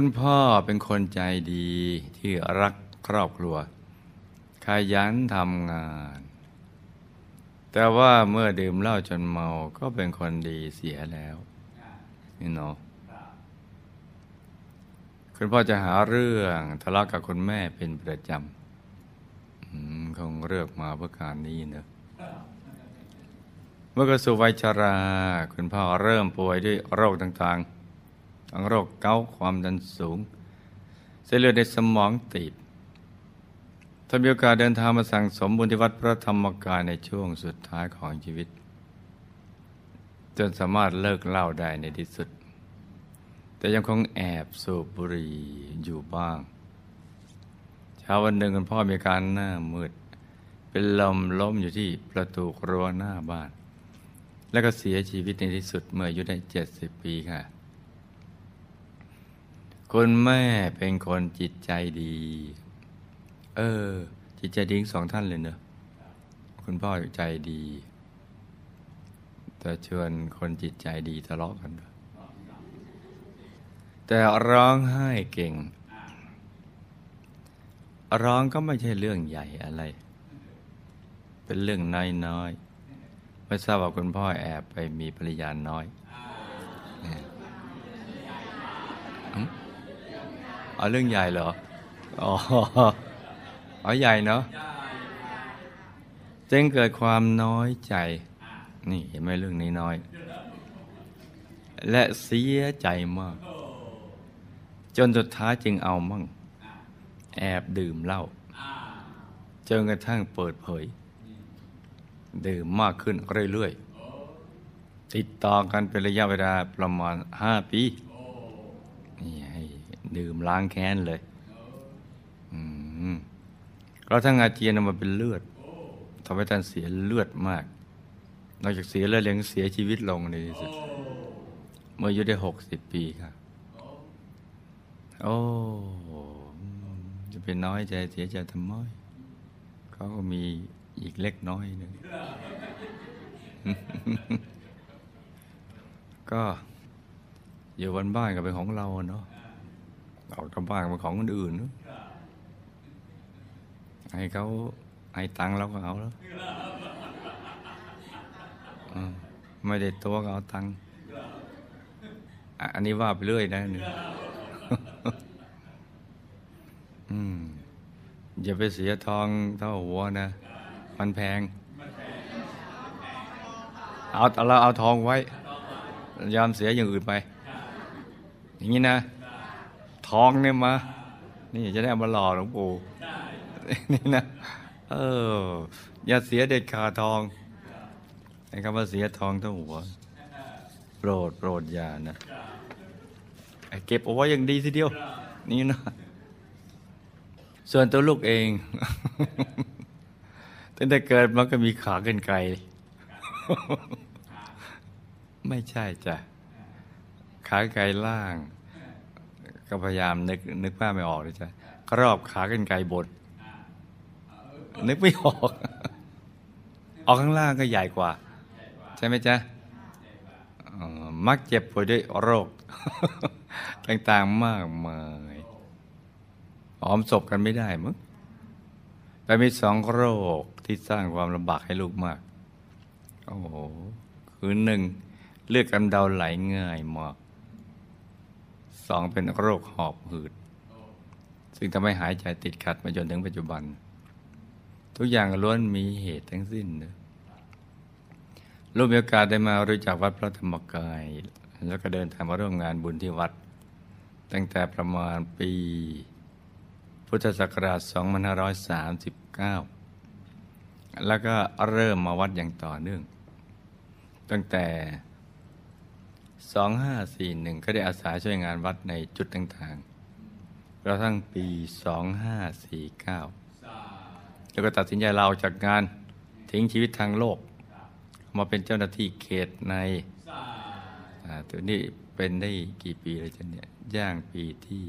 คุณพ่อเป็นคนใจดีที่รักครอบครัว ขยันทำงาน แต่ว่าเมื่อดื่มเหล้าจนเมาก็เป็นคนดีเสียแล้วนี่เนาะคุณพ่อจะหาเรื่องทะเลาะกับคุณแม่เป็นประจำคงเลือกมาเพื่อการนี้เนอะเมื่อกระสู่วัยชรา คุณพ่อเริ่มป่วยด้วยโรคต่างๆ ทั้งโรคเกาต์ความดันสูง เส้นเลือดในสมองตีบถ้ามีโอกาสเดินทางมาสั่งสมบุญที่วัดพระธรรมกายในช่วงสุดท้ายของชีวิต จนสามารถเลิกเล้าได้ในที่สุด แต่ยังคงแอบสูบบุหรี่อยู่บ้าง เช้าวันหนึ่งคุณพ่อมีการหน้ามืด เป็นลมล้มอยู่ที่ประตูรั้วหน้าบ้าน แล้วก็เสียชีวิตในที่สุดเมื่ออายุได้เจ็ดสิบปีค่ะ คุณแม่เป็นคนจิตใจดี เออ จิตใจดีสองท่านเลยเนอะคุณพ่อใจดี แต่ชวนคนจิตใจดีทะเลาะกัน แต่ร้องไห้เก่ง ร้องก็ไม่ใช่เรื่องใหญ่อะไร เป็นเรื่องน้อยๆ ไม่ทราบว่าคุณพ่อแอบไปมีภรรยาน้อย เอาเรื่องใหญ่เหรอ อ๋อเอาใหญ่เนาะจึงเกิดความน้อยใจ นี่เห็นไหมเรื่องนี้น้อย และเสียใจมาก จนสุดท้ายจึงเอามั่ง แอบดื่มเหล้าจนกระทั่งเปิดเผย ดื่มมากขึ้นเรื่อยๆติดต่อกันเป็นระยะเวลาประมาณห้าปีนี่ให้ ดื่มล้างแค้นเลยเราทั้งอาเจียนออกมาเป็นเลือดทำให้ท่านเสียเลือดมาก นอกจากเสียเลือดยังเสียชีวิตลงในที่สุด เมื่ออายุได้หกสิบปีครับ โอ้ จะเป็นน้อยใจเสียใจทำไมเขาก็มีอีกเล็กน้อยหนึ่งก็อยู่บนบ้านก็เป็นของเราเนาะ ออกจากบ้านเป็นของคนอื่นนาะให้เขาให้ตังเราก็เอาแล้วไม่ได้ตัวก็เอาตังอันนี้ว่าไปเรื่อยนะเนี่ยอย่าไปเสียทองเท่าหัวนะ มันแพง เอาเราเอาทองไว้ ยอมเสียอย่างอื่นไป อย่างนี้นะ ทองเนี่ยมา นี่จะได้เอามาหล่อหลวงปู่นี่นะเออ อย่าเสียเด็ดขาทองไอ้คำว่าเสียทองเท่าหัว โปรดโปรดอย่านะเก็บเอาไว้อย่างดีทีเดียว นี่นะ ส่วนตัวลูกเองตั้งแต่เกิดมันก็มีขาเกินไกล ไม่ใช่จ้ะ ขาไกลล่าง ก็พยายามนึกนึกภาพไม่ออกเลยจ้ะครอบขากินไกลบนนึกไม่ออก ออกข้างล่างก็ใหญ่กว่า ใช่ไหมจ๊ะมักเจ็บป่วยด้วยโรค ต่างๆมากมายหอมศพกันไม่ได้มั้งแต่มีสองโรคที่สร้างความลำบากให้ลูกมาก โอ้โห คือหนึ่งเลือดกำเดาไหลง่ายมาก สองเป็นโรคหอบหืด ซึ่งทำให้หายใจติดขัดมาจนถึงปัจจุบัน ทุกอย่างล้วนมีเหตุทั้งสิ้นนะลูกมีโอกาสได้มารู้จักวัดพระธรรมกาย แล้วก็เดินทางมาร่วมงานบุญที่วัด ตั้งแต่ประมาณปี พุทธศักราช 2539 แล้วก็เริ่มมาวัดอย่างต่อเนื่อง ตั้งแต่ 2541 ก็ได้อาสาช่วยงานวัดในจุดต่างๆกระทั่งปี 2549 แล้วก็ตัดสินใจลาออกจากงานทิ้งชีวิตทางโลก มาเป็นเจ้าหน้าที่เขตในตัวนี้เป็นได้กี่ปีเลยจ๊ะเนี่ย ย่างปีที่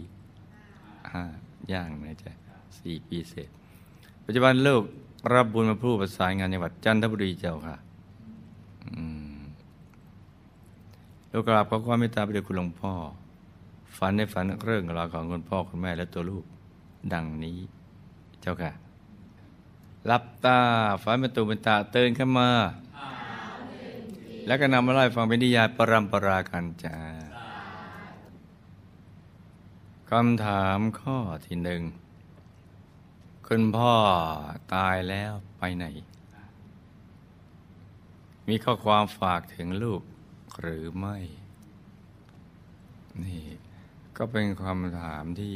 ห้าย่างนะจ๊ะสี่ปีเสร็จ ปัจจุบันลูกรับบุญมาผู้ประสานงานจังหวัดจันทบุรีเจ้าค่ะ ลูกกราบขอความเมตตาไปด้วยคุณหลวงพ่อ ฝันในฝันเรื่องราวของคุณพ่อคุณแม่และตัวลูก ดังนี้ เจ้าค่ะหลับตาฝันเป็นตูเป็นตาเตื่นขึ้นมา แล้วก็นำมาเล่าฟังเป็นนิยายปรำปรากันจ้าคำถามข้อที่หนึ่งคุณพ่อตายแล้วไปไหน มีข้อความฝากถึงลูก หรือไม่ นี่ก็เป็นความถามที่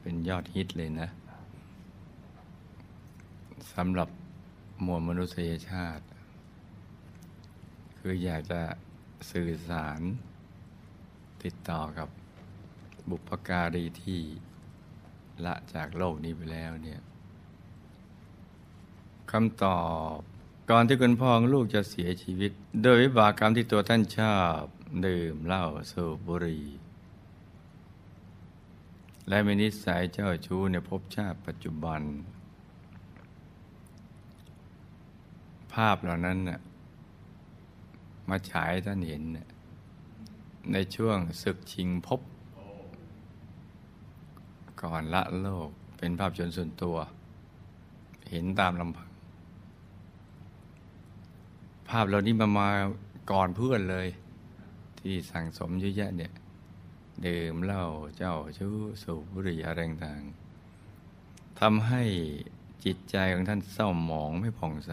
เป็นยอดฮิตเลยนะสำหรับมวลมนุษยชาติ คืออยากจะสื่อสาร ติดต่อกับบุพการีที่ละจากโลกนี้ไปแล้วเนี่ยคำตอบ ก่อนที่คุณพ่อของลูกจะเสียชีวิต โดยวิบากกรรมที่ตัวท่านชอบดื่มเหล้าสูบบุหรี่และมีนิสัยเจ้าชู้ในภพชาติปัจจุบัน ภาพเหล่านั้นน่ะมาฉายท่านเห็น ในช่วงศึกชิงภพก่อนละโลกเป็นภาพจนส่วนตัว เห็นตามลำพังาพเหล่านี้มามาก่อนเพื่อนเลย ที่สั่งสมเยอะแยะเนี่ยดื่มเหล้าเจ้าชู้สูบบุหรี่อะไรต่างๆทำให้จิตใจของท่านเศร้าหมองไม่ผ่องใส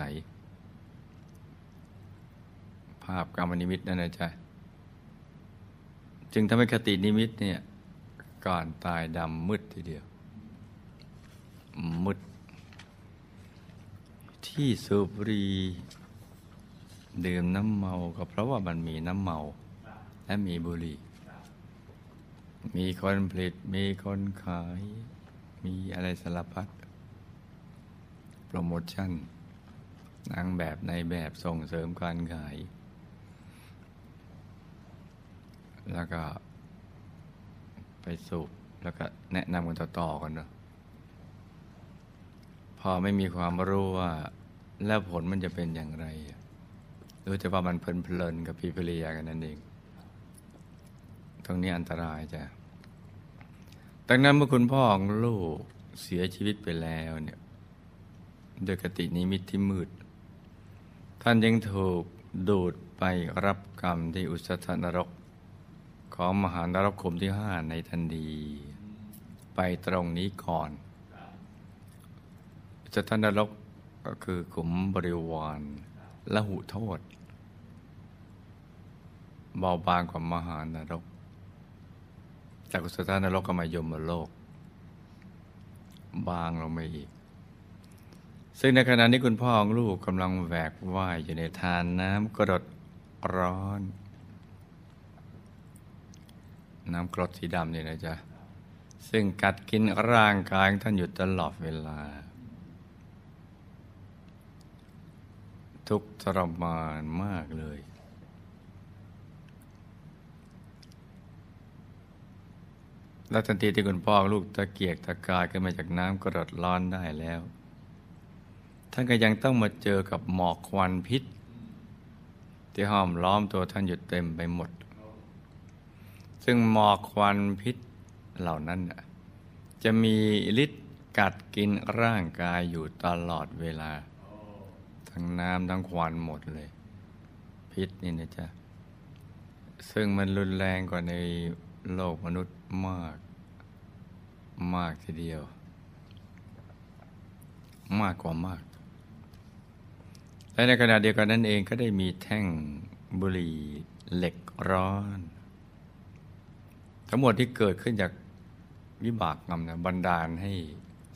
ภาพกรรมนิมิตนั่นนะจ๊ะจึงทำให้คตินิมิตเนี่ยก่อนตายดำมืดทีเดียว มืด ที่สูบบุหรี่ ดื่มน้ำเมาก็เพราะว่ามันมีน้ำเมา และมีบุหรี่ มีคนผลิต มีคนขาย มีอะไรสารพัดโปรโมชั่นนางแบบในแบบส่งเสริมการขาย แล้วก็ ไปสูบแล้วก็แนะนำกันต่อๆกันเนาะพอไม่มีความรู้ว่า แล้วผลมันจะเป็นอย่างไร รู้แต่ว่ามันเพลินๆกับพี่ภรรยากันนั่นเอง ตรงนี้อันตรายจ้ะดังนั้นเมื่อคุณพ่อของลูกเสียชีวิตไปแล้วเนี่ยโดยกตินิมิตที่มืด ท่านยังถูกดูดไปรับกรรมที่อุสธนรก ของมหานรกขุมที่ห้าในทันทีไปตรงนี้ก่อนอุสธนรกก็คือขุมบริวารละหุโทษ เบาบางกว่ามหานรก จากอุสธานรกก็มายมโลก บางลงมาอีก ซึ่งในขณะนี้คุณพ่อของลูกกำลังแหวกว่ายอยู่ในทานน้ำกรดร้อน น้ำกรดสีดำนี่นะจ๊ะ ซึ่งกัดกินร่างกายของท่านอยู่ตลอดเวลาทุกทรมานมากเลย แล้วทันทีที่คุณพ่อลูกตะเกียกตะกายขึ้นมาจากน้ำกระดร้อนได้แล้ว ท่านก็ยังต้องมาเจอกับหมอกควันพิษ ที่ห้อมล้อมตัวท่านอยู่เต็มไปหมด ซึ่งหมอกควันพิษเหล่านั้น จะมีฤทธิ์กัดกินร่างกายอยู่ตลอดเวลา ทั้งน้ำทั้งควันหมดเลย พิษนี่นะจ๊ะ ซึ่งมันรุนแรงกว่าใน โลกมนุษย์มาก มากทีเดียว มากกว่ามาก และในขณะเดียวกันนั้นเองก็ได้มีแท่งบุหรี่เหล็กร้อน ทั้งหมดที่เกิดขึ้นจากวิบากกรรมนะบันดาลให้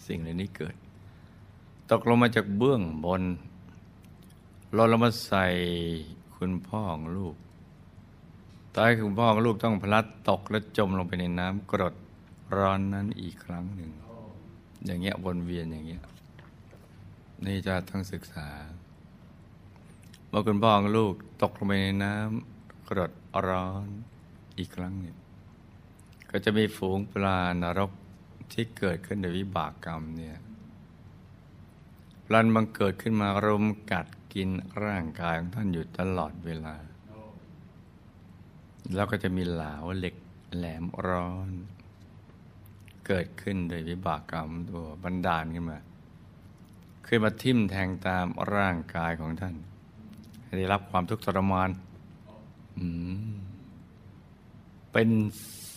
สิ่งเหล่านี้เกิด ตกลงมาจากเบื้องบนหล่นลงมาใส่คุณพ่อของลูก ตายคุณพ่อของลูกต้องพลัดตกและจมลงไปในน้ำกรดร้อนนั้นอีกครั้งหนึ่ง อย่างเงี้ยวนเวียนอย่างเงี้ยนี่จะต้องศึกษาเมื่อคุณพ่อของลูกตกลงไปในน้ำกรดร้อนอีกครั้งหนึ่งก็จะมีฝูงปลานรกที่เกิดขึ้นในวิบากกรรมเนี่ยพลันบังเกิดขึ้นมารุมกัดกินร่างกายของท่านอยู่ตลอดเวลา แล้วก็จะมีเหลาเหล็กแหลมร้อน เกิดขึ้นโดยวิบากกรรมตัวบันดาลขึ้นมาขึ้นมาทิ่มแทงตามร่างกายของท่านได้รับความทุกข์ทรมานมเป็น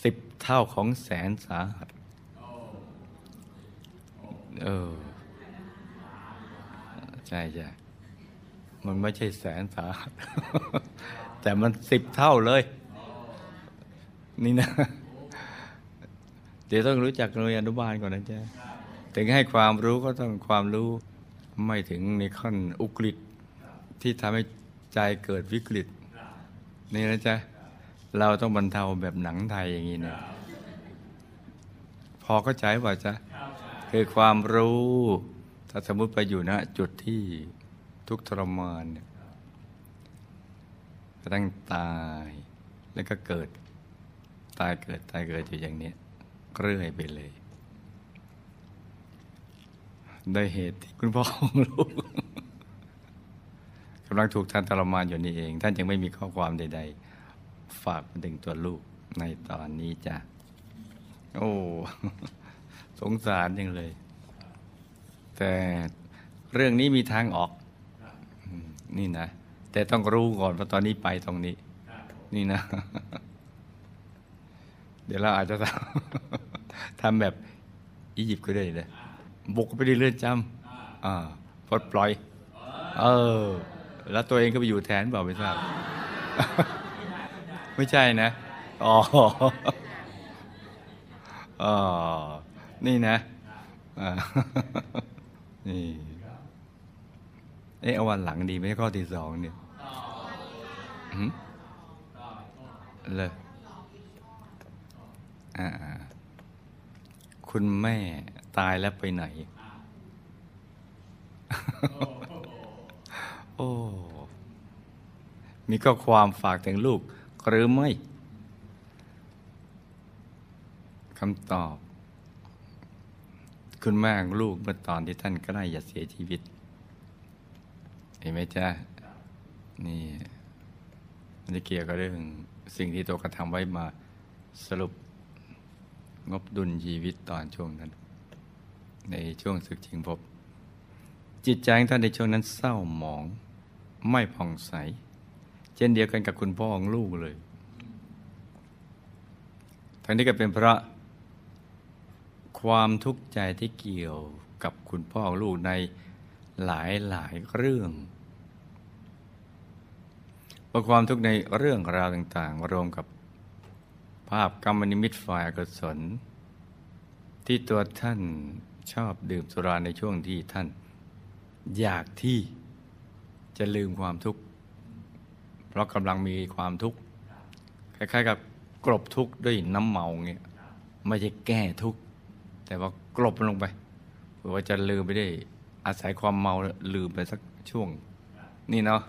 สิบเท่าของแสนสาหัสเออใช่ใช่มันไม่ใช่แสนสาหัสแต่มันสิบเท่าเลย นี่นะเดี๋ยวต้องรู้จักหน่วยอนุบาลก่อนนะจ๊ะถึงให้ความรู้ก็ต้องความรู้ไม่ถึงในขั้นอุกฤษที่ทำให้ใจเกิดวิกฤตนี่นะจ๊ะเราต้องบรรเทาแบบหนังไทยอย่างนี้เนี่ยพอเข้าใจว่าจ๊ะคือความรู้ ถ้าสมมติไปอยู่ณจุดที่ทุกทรมานเนี่ยก็ต้งตายแล้วก็เกิด ตายเกิดตายเกิดอยู่อย่างนี้เรื่อยไปเลยโดยเหตุที่คุณพ่อของลูกกำลังถูกท่านทรมานอยู่นี่เอง ท่านยังไม่มีข้อความใด ๆ ฝากถึงตัวลูกในตอนนี้จ้ะ โอ้ สงสารยังเลย แต่เรื่องนี้มีทางออกนี่นะ แต่ต้องรู้ก่อนว่าตอนนี้ไปตรงนี้ นี่นะ เดี๋ยวเราอาจจะทำทำแบบอียิปต์ก็ได้เลยบุกไปในเรือนจำอ่าปลดปล่อย เออ แล้วตัวเองก็ไปอยู่แทนเปล่าไม่ทราบ ไม่ใช่นะ อ๋อออนี่นะอ่านี่ เอ๊ะเอาวันหลังดีไหมข้อที่สองเนี่ยหืมเลยอ่ คุณแม่ตายแล้วไปไหน โอ้ มีข้อความฝากถึงลูก หรือไม่คำตอบ คุณแม่ของลูกเมื่อตอนที่ท่านใกล้จะเสียชีวิต เห็นไหมจ๊ะ นี่มันจะเกี่ยวกับเรื่องสิ่งที่ตัวกระทำไว้มาสรุป งบดุลชีวิตตอนช่วงนั้น ในช่วงศึกชิงภพจิตใจของท่านในช่วงนั้นเศร้าหมอง ไม่ผ่องใส เช่นเดียวกันกับคุณพ่อของลูกเลยทั้งนี้ก็เป็นเพราะความทุกข์ใจที่เกี่ยวกับคุณพ่อของลูกในหลายหลายเรื่องเพราะความทุกข์ในเรื่องราวต่าง ๆ รวมกับ ภาพกรรมนิมิตฝ่ายกุศล ที่ตัวท่านชอบดื่มสุราในช่วงที่ท่าน อยากที่จะลืมความทุกข์ เพราะกำลังมีความทุกข์คล้ายๆกับกลบทุกข์ด้วยน้ำเมาเงี้ยไม่ใช่แก้ทุกข์ แต่ว่ากลบลงไปเพื่อว่าจะลืมไปได้อาศัยความเมาลืมไปสักช่วง นี่เนาะ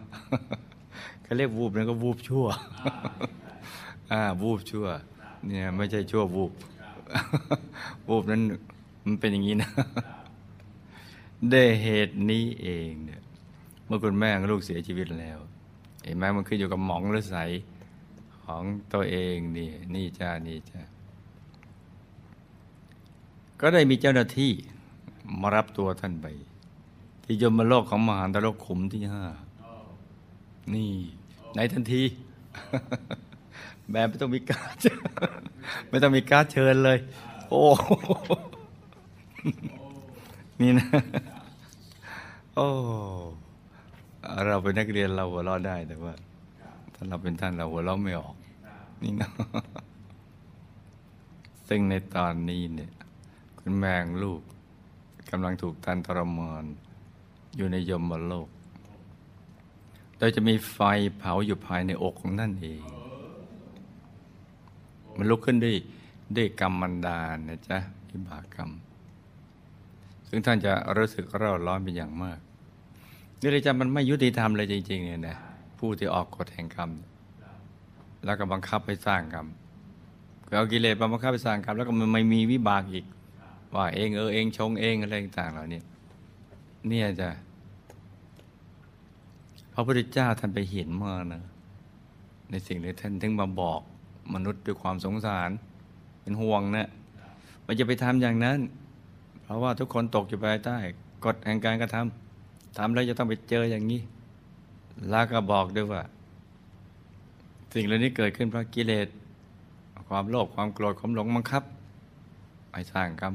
เขาเรียกวูบนั่นก็วูบชั่ว อ่าวูบชั่ว เนี่ยไม่ใช่ชั่ววูบวูบนั้นมันเป็นอย่างนี้นะได้เหตุนี้เองเนี่ยเมื่อคุณแม่กับลูกเสียชีวิตแล้วเห็นไหมมันขึ้นอยู่กับหมองหรือใสของตัวเองนี่นี่จ้านี่จ้าก็ได้มีเจ้าหน้าที่มารับตัวท่านไป ที่ยมโลกของมหาตโลกขุมที่ห้านี่ ในทันที แบบไม่ต้องมีการดไม่ต้องมีการดเชิญเลย โอ้นี่นะ โอ้เราเป็นนักเรียนเราหัวเราะได้แต่ว่า ถ้าเราเป็นท่านเราหัวเราะไม่ออก นี่นะซึ่งในตอนนี้เนี่ย คุณแมงลูกกำลังถูกท่านทรมานอยู่ในยมโลก โดยจะมีไฟเผาอยู่ภายในอกของท่นเอง มันลุกขึ้นได้วยด้กรรมมันดาลนะจ๊ะวิบากกรรม ซึ่งท่านจะรู้สึกเร่าร้อนเป็นอย่างมากนี่เลยจะมันไม่ยุติธรรมเลยจริง ๆ เนี่ยนะผู้ที่ออกกฎแห่งกรรม แล้วก็บังคับให้สร้างกรรมคือเอากิเลสมาบังคับให้สร้างกรรมแล้วก็มันไม่มีวิบากอีก ว่าเองเออเองชงเองอะไรต่างๆเหล่านี้เนี่ยจะพระพุทธเจ้าท่านไปเห็นมานะในสิ่งที่ท่านถึงมาบอก มนุษย์ด้วยความสงสาร เป็นห่วงนะมันจะไปทำอย่างนั้น เพราะว่าทุกคนตกอยู่ภายใต้กฎแห่งการกระทำทำแล้วจะต้องไปเจออย่างนี้แล้วก็บอกด้วยว่า สิ่งเหล่านี้เกิดขึ้นเพราะกิเลสความโลภความโกรธความหลงบังคับไปสร้างกรรม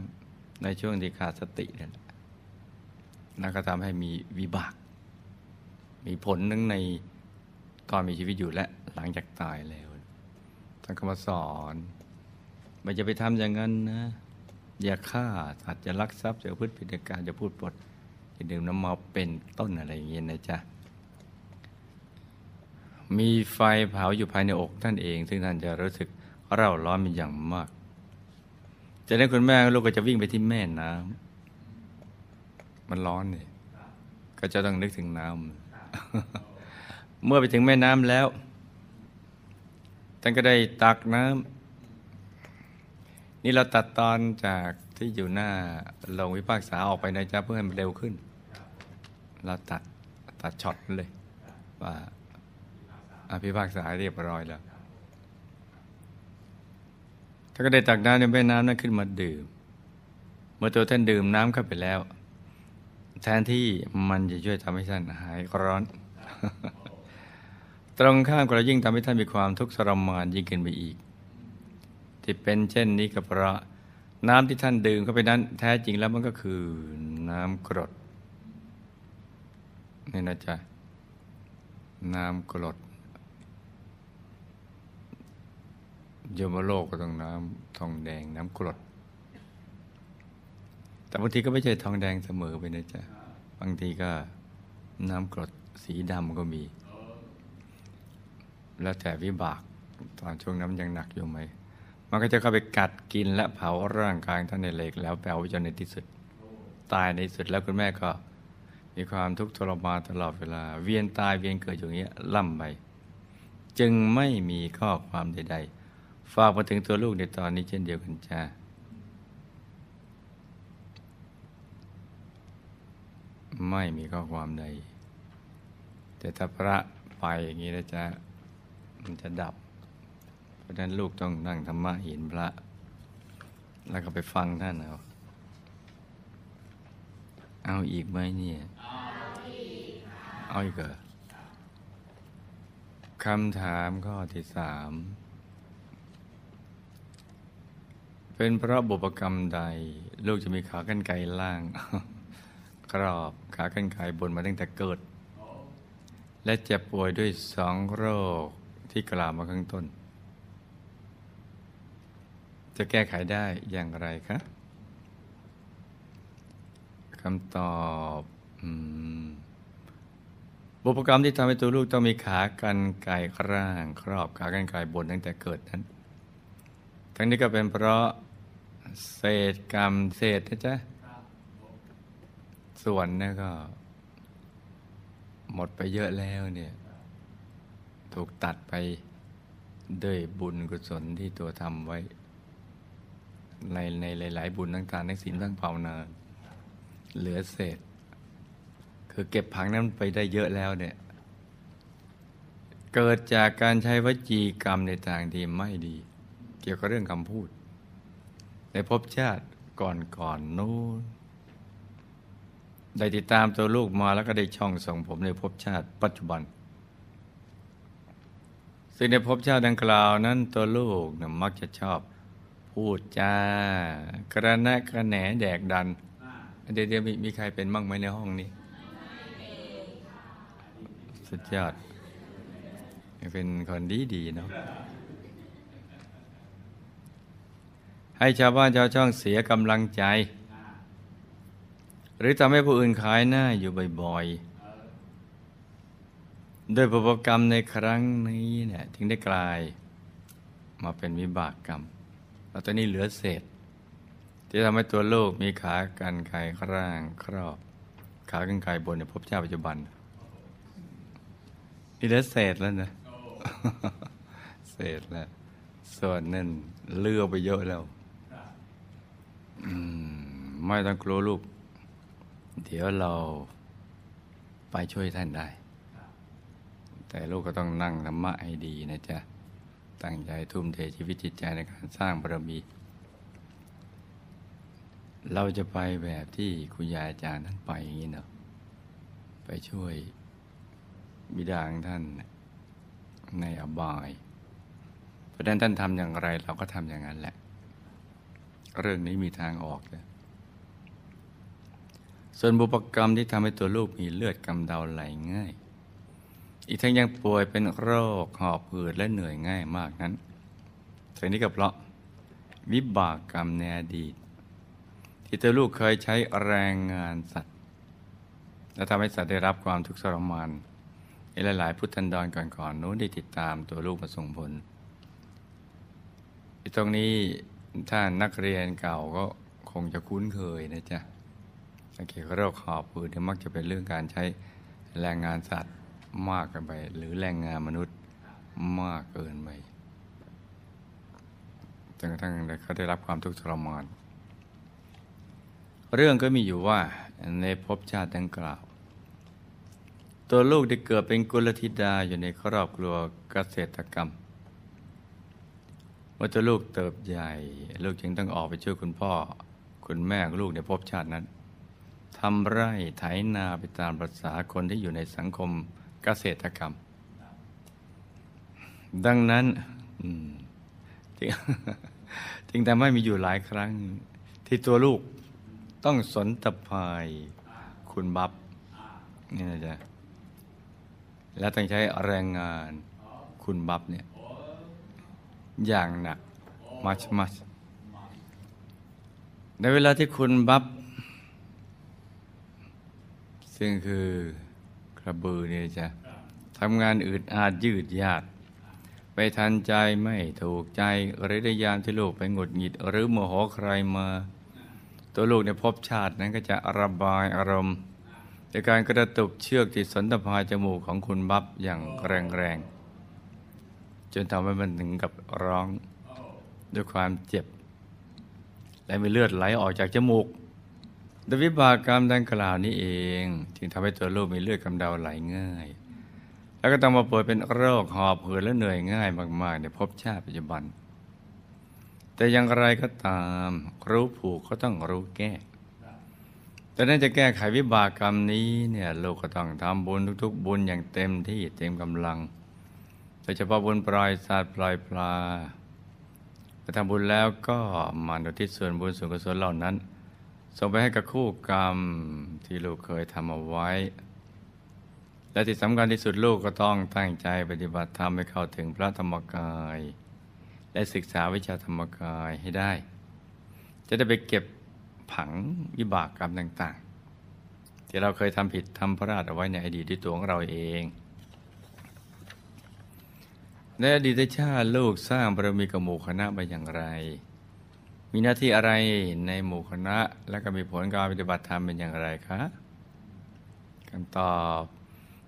ในช่วงที่ขาดสติเนี่ยแหละแล้วก็ทำให้มีวิบาก มีผลทั้งในตอนมีชีวิตอยู่และหลังจากตายแล้ว ท่านก็มาสอนไม่จะไปทำอย่างนั้นนะ อย่าฆ่าสัตว์จะลักทรัพย์จะพูดผิดในการจะพูดปดจะดื่มน้ำเมาเป็นต้นอะไรอย่างเงี้ยนะจ๊ะมีไฟเผาอยู่ภายในอกท่านเอง ซึ่งท่านจะรู้สึกเร่าร้อนเป็นอย่างมากจากนั้นคุณแม่ลูกก็จะวิ่งไปที่แม่น้ำมันร้อนเนี่ยก็จะต้องนึกถึงน้ำเมื่อไปถึงแม่น้ำแล้ว ท่านก็ได้ตักน้ำนี่เราตัดตอนจากที่อยู่หน้าลงวิพากษาออกไปนะจ๊ะเพื่อให้มันเร็วขึ้น เราตัดตัดช็อตเลย ว่าอภิพากษาเรียบร้อยแล้วท่านก็ได้ตักน้ำในแม่น้ำนั้นขึ้นมาดื่ม เมื่อตัวท่านดื่มน้ำเข้าไปแล้ว แทนที่มันจะช่วยทำให้ท่านหายร้อน ตรงข้ามก็ยิ่งทำให้ท่านมีความทุกข์ทรมานยิ่งขึ้นไปอีก ที่เป็นเช่นนี้ก็เพราะน้ำที่ท่านดื่มเข้าไปนั้น แท้จริงแล้วมันก็คือน้ำกรดนี่นะจ๊ะน้ำกรดโยมโลกก็ต้องน้ำทองแดงน้ำกรด แต่บางทีก็ไม่ใช่ทองแดงเสมอไปนะจ๊ะ บางทีก็น้ำกรดสีดำก็มี แล้วแต่วิบากตอนช่วงนั้นยังหนักอยู่ไหม มันก็จะเข้าไปกัดกินและเผาร่างกายท่านในเหล็ก แล้วแปลวจนในที่สุด ตายในที่สุดแล้วคุณแม่ก็ มีความทุกข์ทรมานตลอดเวลา เวียนตายเวียนเกิดอย่างเงี้ยล่ำไปจึงไม่มีข้อความใด ๆ ฝากมาถึงตัวลูกในตอนนี้เช่นเดียวกันจ้าไม่มีข้อความใด แต่ถ้าพระไปอย่างนี้นะจ๊ะ มันจะดับ เพราะฉะนั้นลูกต้องนั่งธรรมะเห็นพระ แล้วก็ไปฟังท่านเอาเอาอีกไหมเนี่ย เอาอีกเหรอคำถามข้อที่สาม เป็นเพราะบุพกรรมใด ลูกจะมีขากรรไกรล่าง กรอบขากรรไกรบนมาตั้งแต่เกิด และเจ็บป่วยด้วยสองโรค ที่กล่าวมาข้างต้น จะแก้ไขได้อย่างไรคะคำตอบอบุพกรรมที่ทำให้ตัวลูกต้องมีขากันไก่ร่างครอบขากันไก่บนตั้งแต่เกิดนั้น ทั้งนี้ก็เป็นเพราะเศษกรรมเศษนะจ๊ะส่วนนี่ก็ หมดไปเยอะแล้วเนี่ย ถูกตัดไปด้วยบุญกุศลที่ตัวทำไว้ ในในหลาย ๆ บุญทั้งทานทั้งศีลทั้งภาวนาเหลือเศษ คือเก็บผังนั้นไปได้เยอะแล้วเนี่ยเกิดจากการใช้วจีกรรมในทางที่ไม่ดี เกี่ยวกับเรื่องคำพูด ในภพชาติก่อนก่อนนู้นได้ติดตามตัวลูกมาแล้วก็ได้ช่องส่งผมในภพชาติปัจจุบัน ซึ่งในภพชาติดังกล่าวนั้นตัวลูกนะมักจะชอบ พูดจากระแนะกระแหนแดกดันเดี๋ยวเดี๋ยวมีมีใครเป็นบ้างไหมในห้องนี้ สุดยอด เป็นคนดีดีเนาะให้ชาวบ้านชาวช่องเสียกำลังใจ หรือทำให้ผู้อื่นขายหน้าอยู่บ่อยๆ ด้วยประกกรรมในครั้งนี้เนี่ยถึงได้กลายมาเป็นวิบากกรรมแล้วตอนนี้เหลือเศษ ที่ทำให้ตัวโลกมีขากันไกรร่างครอบ ขากันไกบนในภพชาติปัจจุบันนี่เหลือเศษแล้วนะเศษแล้วส่วนนั่นเลือกไปเยอะแล้วไม่ต้องกลัวลูก เดี๋ยวเราไปช่วยท่านได้ แต่ลูกก็ต้องนั่งธรรมะให้ดีนะจ๊ะ ตั้งใจทุ่มเทชีวิตจิตใจในการสร้างบารมี เราจะไปแบบที่คุณยายอาจารย์ท่านไปอย่างนี้เนาะไปช่วยบิดาของท่านในอบาย เพราะนั้นท่านทำอย่างไรเราก็ทำอย่างนั้นแหละ เรื่องนี้มีทางออกนะส่วนบุปกรรมที่ทำให้ตัวลูกมีเลือดกำเดาไหลง่าย อีกทั้งยังป่วยเป็นโรคหอบหืดและเหนื่อยง่ายมากนั้นสิ่งนี้ก็เพราะวิบากกรรมในอดีต ที่ตัวลูกเคยใช้แรงงานสัตว์ และทำให้สัตว์ได้รับความทุกข์ทรมานหลาย ๆ พุทธันดรก่อน ๆ นู้นได้ติดตามตัวลูกมาส่งผลตรงนี้ถ้านักเรียนเก่าก็คงจะคุ้นเคยนะจ๊ะเกี่ยวกับโรคหอบหืดเนี่ยมักจะเป็นเรื่องการใช้แรงงานสัตว์ มากเกินไป หรือแรงงานมนุษย์มากเกินไปจนกระทั่งเขาได้รับความทุกข์ทรมานเรื่องก็มีอยู่ว่าในภพชาติดังกล่าว ตัวลูกได้เกิดเป็นกุลธิดาอยู่ในครอบครัวเกษตรกรรมเมื่อตัวลูกเติบใหญ่ ลูกจึงต้องออกไปช่วยคุณพ่อ คุณแม่ลูกในภพชาตินั้นทำไร่ไถนาไปตามภาษาคนที่อยู่ในสังคม เกษตรกรรม ดังนั้นจึงจึงทำให้มีอยู่หลายครั้ง ที่ตัวลูกต้องสนตะพายคุณบับนี่นะจ๊ะแล้วต้องใช้แรงงานคุณบับเนี่ยอย่างหนักมัชมัชในเวลาที่คุณบับซึ่งคือ กระบือเนี่ยจะทำงานอืดอาดยืดยาดไปทันใจไม่ถูกใจหรือได้ยามที่ลูกไปหงุดหงิด หรือโมโหใครมา ตัวลูกในภพชาตินั้นก็จะระบายอารมณ์ในการกระตุกเชือกที่สนตภายจมูกของคุณบับอย่างแรงๆจนทำให้มันถึงกับร้องด้วยความเจ็บ และมีเลือดไหลออกจากจมูก ดวยวิบากกรรมดังกล่าวนี้เอง จึงทำให้ตัวลูกมีเลือดกำเดาไหลง่าย แล้วก็ต้องมาป่วยเป็นโรคหอบหืดและเหนื่อยง่ายมากๆในภพชาติปัจจุบัน แต่อย่างไรก็ตามรู้ผูกก็ต้องรู้แก้แต่นั้นจะแก้ไขวิบากกรรมนี้เนี่ยลูกก็ต้องทำบุญทุก ๆ บุญอย่างเต็มที่เต็มกำลังโดยเฉพาะบุญปล่อยสัตว์ปล่อยปลาพอทำบุญแล้วก็มาอุทิศส่วนบุญส่วนกุศลเหล่านั้น ส่งไปให้กับคู่กรรมที่ลูกเคยทำเอาไว้ และที่สำคัญที่สุดลูกก็ต้องตั้งใจปฏิบัติธรรมให้เข้าถึงพระธรรมกาย และศึกษาวิชาธรรมกายให้ได้ จะได้ไปเก็บผังวิบากกรรมต่างๆ ที่เราเคยทำผิดทำพลาดเอาไว้ในอดีตที่ตัวของเราเองในอดีตชาติลูกสร้างบารมีกับหมู่คณะไปอย่างไร มีหน้าที่อะไรในหมู่คณะ และก็มีผลการปฏิบัติธรรมเป็นอย่างไรคะคำตอบ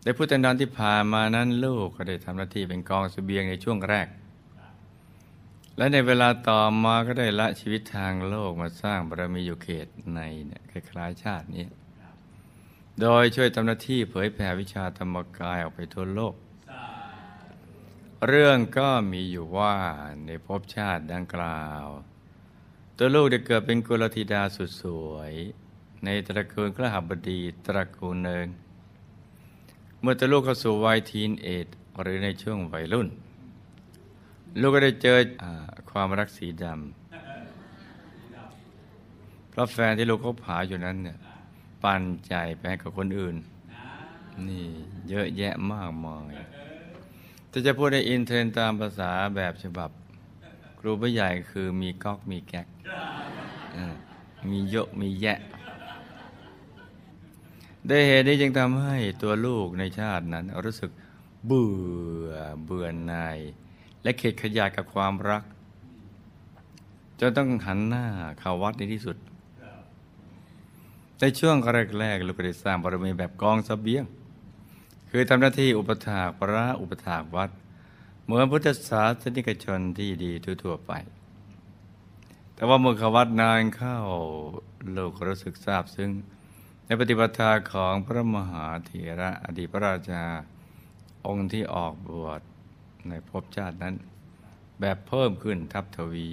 ในพุทธันดรที่ผ่านมานั้นลูกก็ได้ทำหน้าที่เป็นกองสเสบียงในช่วงแรก และในเวลาต่อมาก็ได้ละชีวิตทางโลกมาสร้างบารมีอยู่เขตในเนี่ยคล้ายๆชาตินี้ โดยช่วยทำหน้าที่เผยแผ่วิชาธรรมกายออกไปทั่วโลก เรื่องก็มีอยู่ว่าในภพชาติดังกล่าว ตัวลูกได้เกิดเป็นกุลธิดาสุดสวย ในตระกูลกระหับบดีตระกูลหนึ่งเมื่อตัวลูกเข้าสู่วัยทีนเอจหรือในช่วงวัยรุ่น ลูกก็ได้เจออความรักสีดำเพราะแฟนที่ลูกเขาผาอยู่นั้นเนี่ยปันใจไปให้กับคนอื่น นี่เยอะแยะมากมายแต่จะพูดในอินเทรนตามภาษาแบบฉบับ รูผู้ใหญ่คือมีก๊อกมีแก๊กมีเยอะมีแยะได้เหตุนี้จึงทำให้ตัวลูกในชาตินั้นรู้สึกเบื่อเบื่อหน่าย และเข็ดขยาดกับความรักจนต้องหันหน้าเข้าวัดในที่สุด ในช่วงแรกๆลูกได้สร้างบารมีแบบกองสเสบียง คือทำหน้าที่อุปถากพระอุปถากวัด เหมือนพุทธศาสนิกชนที่ดีทั่วๆไป แต่ว่าเมื่อขวัดนานเข้าลูกรู้สึกซาบซึ้งในปฏิปทาของพระมหาเถระอดีตพระราชาองค์ที่ออกบวชในภพชาตินั้น แบบเพิ่มขึ้นทับทวี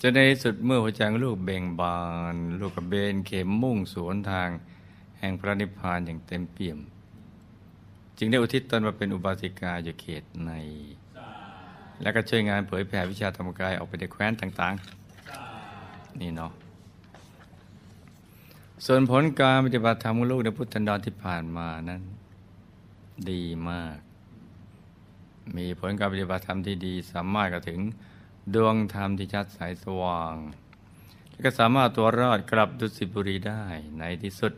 จะในสุดเมื่อหัวใจของลูกเบ่งบาน ลูกกระเบนเข็มมุ่งสวนทาง แห่งพระนิพพานอย่างเต็มเปี่ยม จึงได้อุทิศตนมาเป็นอุบาสิกาอยู่เขตใน และก็ช่วยงานเผยแผ่วิชาธรรมกายออกไปในแคว้นต่างๆ นี่เนาะส่วนผลการปฏิบัติธรรมของลูกในพุทธันดรที่ผ่านมานั้น ดีมาก มีผลการปฏิบัติธรรมที่ดี สามารถกระถึงดวงธรรมที่ชัดใสสว่าง และก็สามารถตัวรอดกลับดุสิตบุรีได้ในที่สุด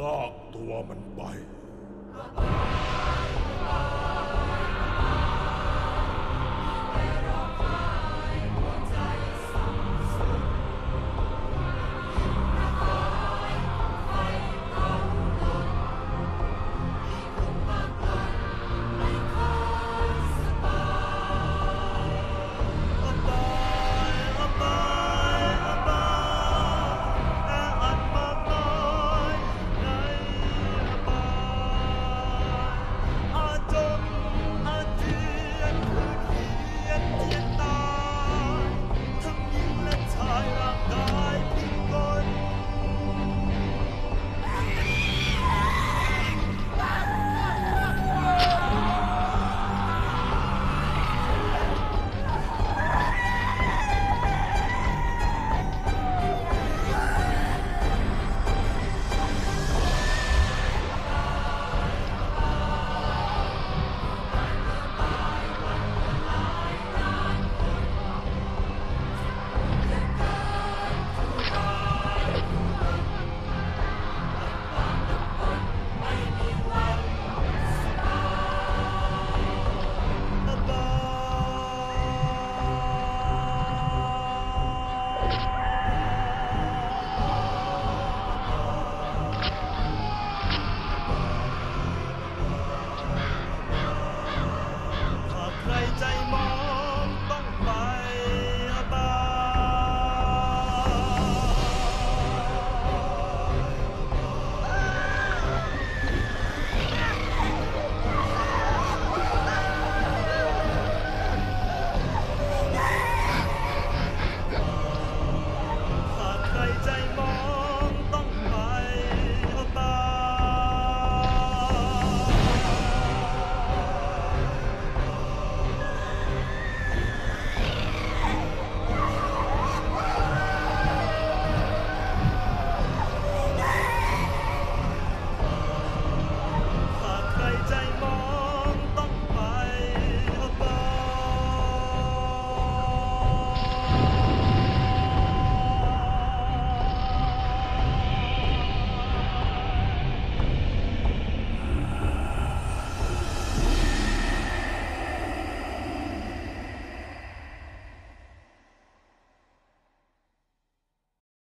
ลากตัวมันไป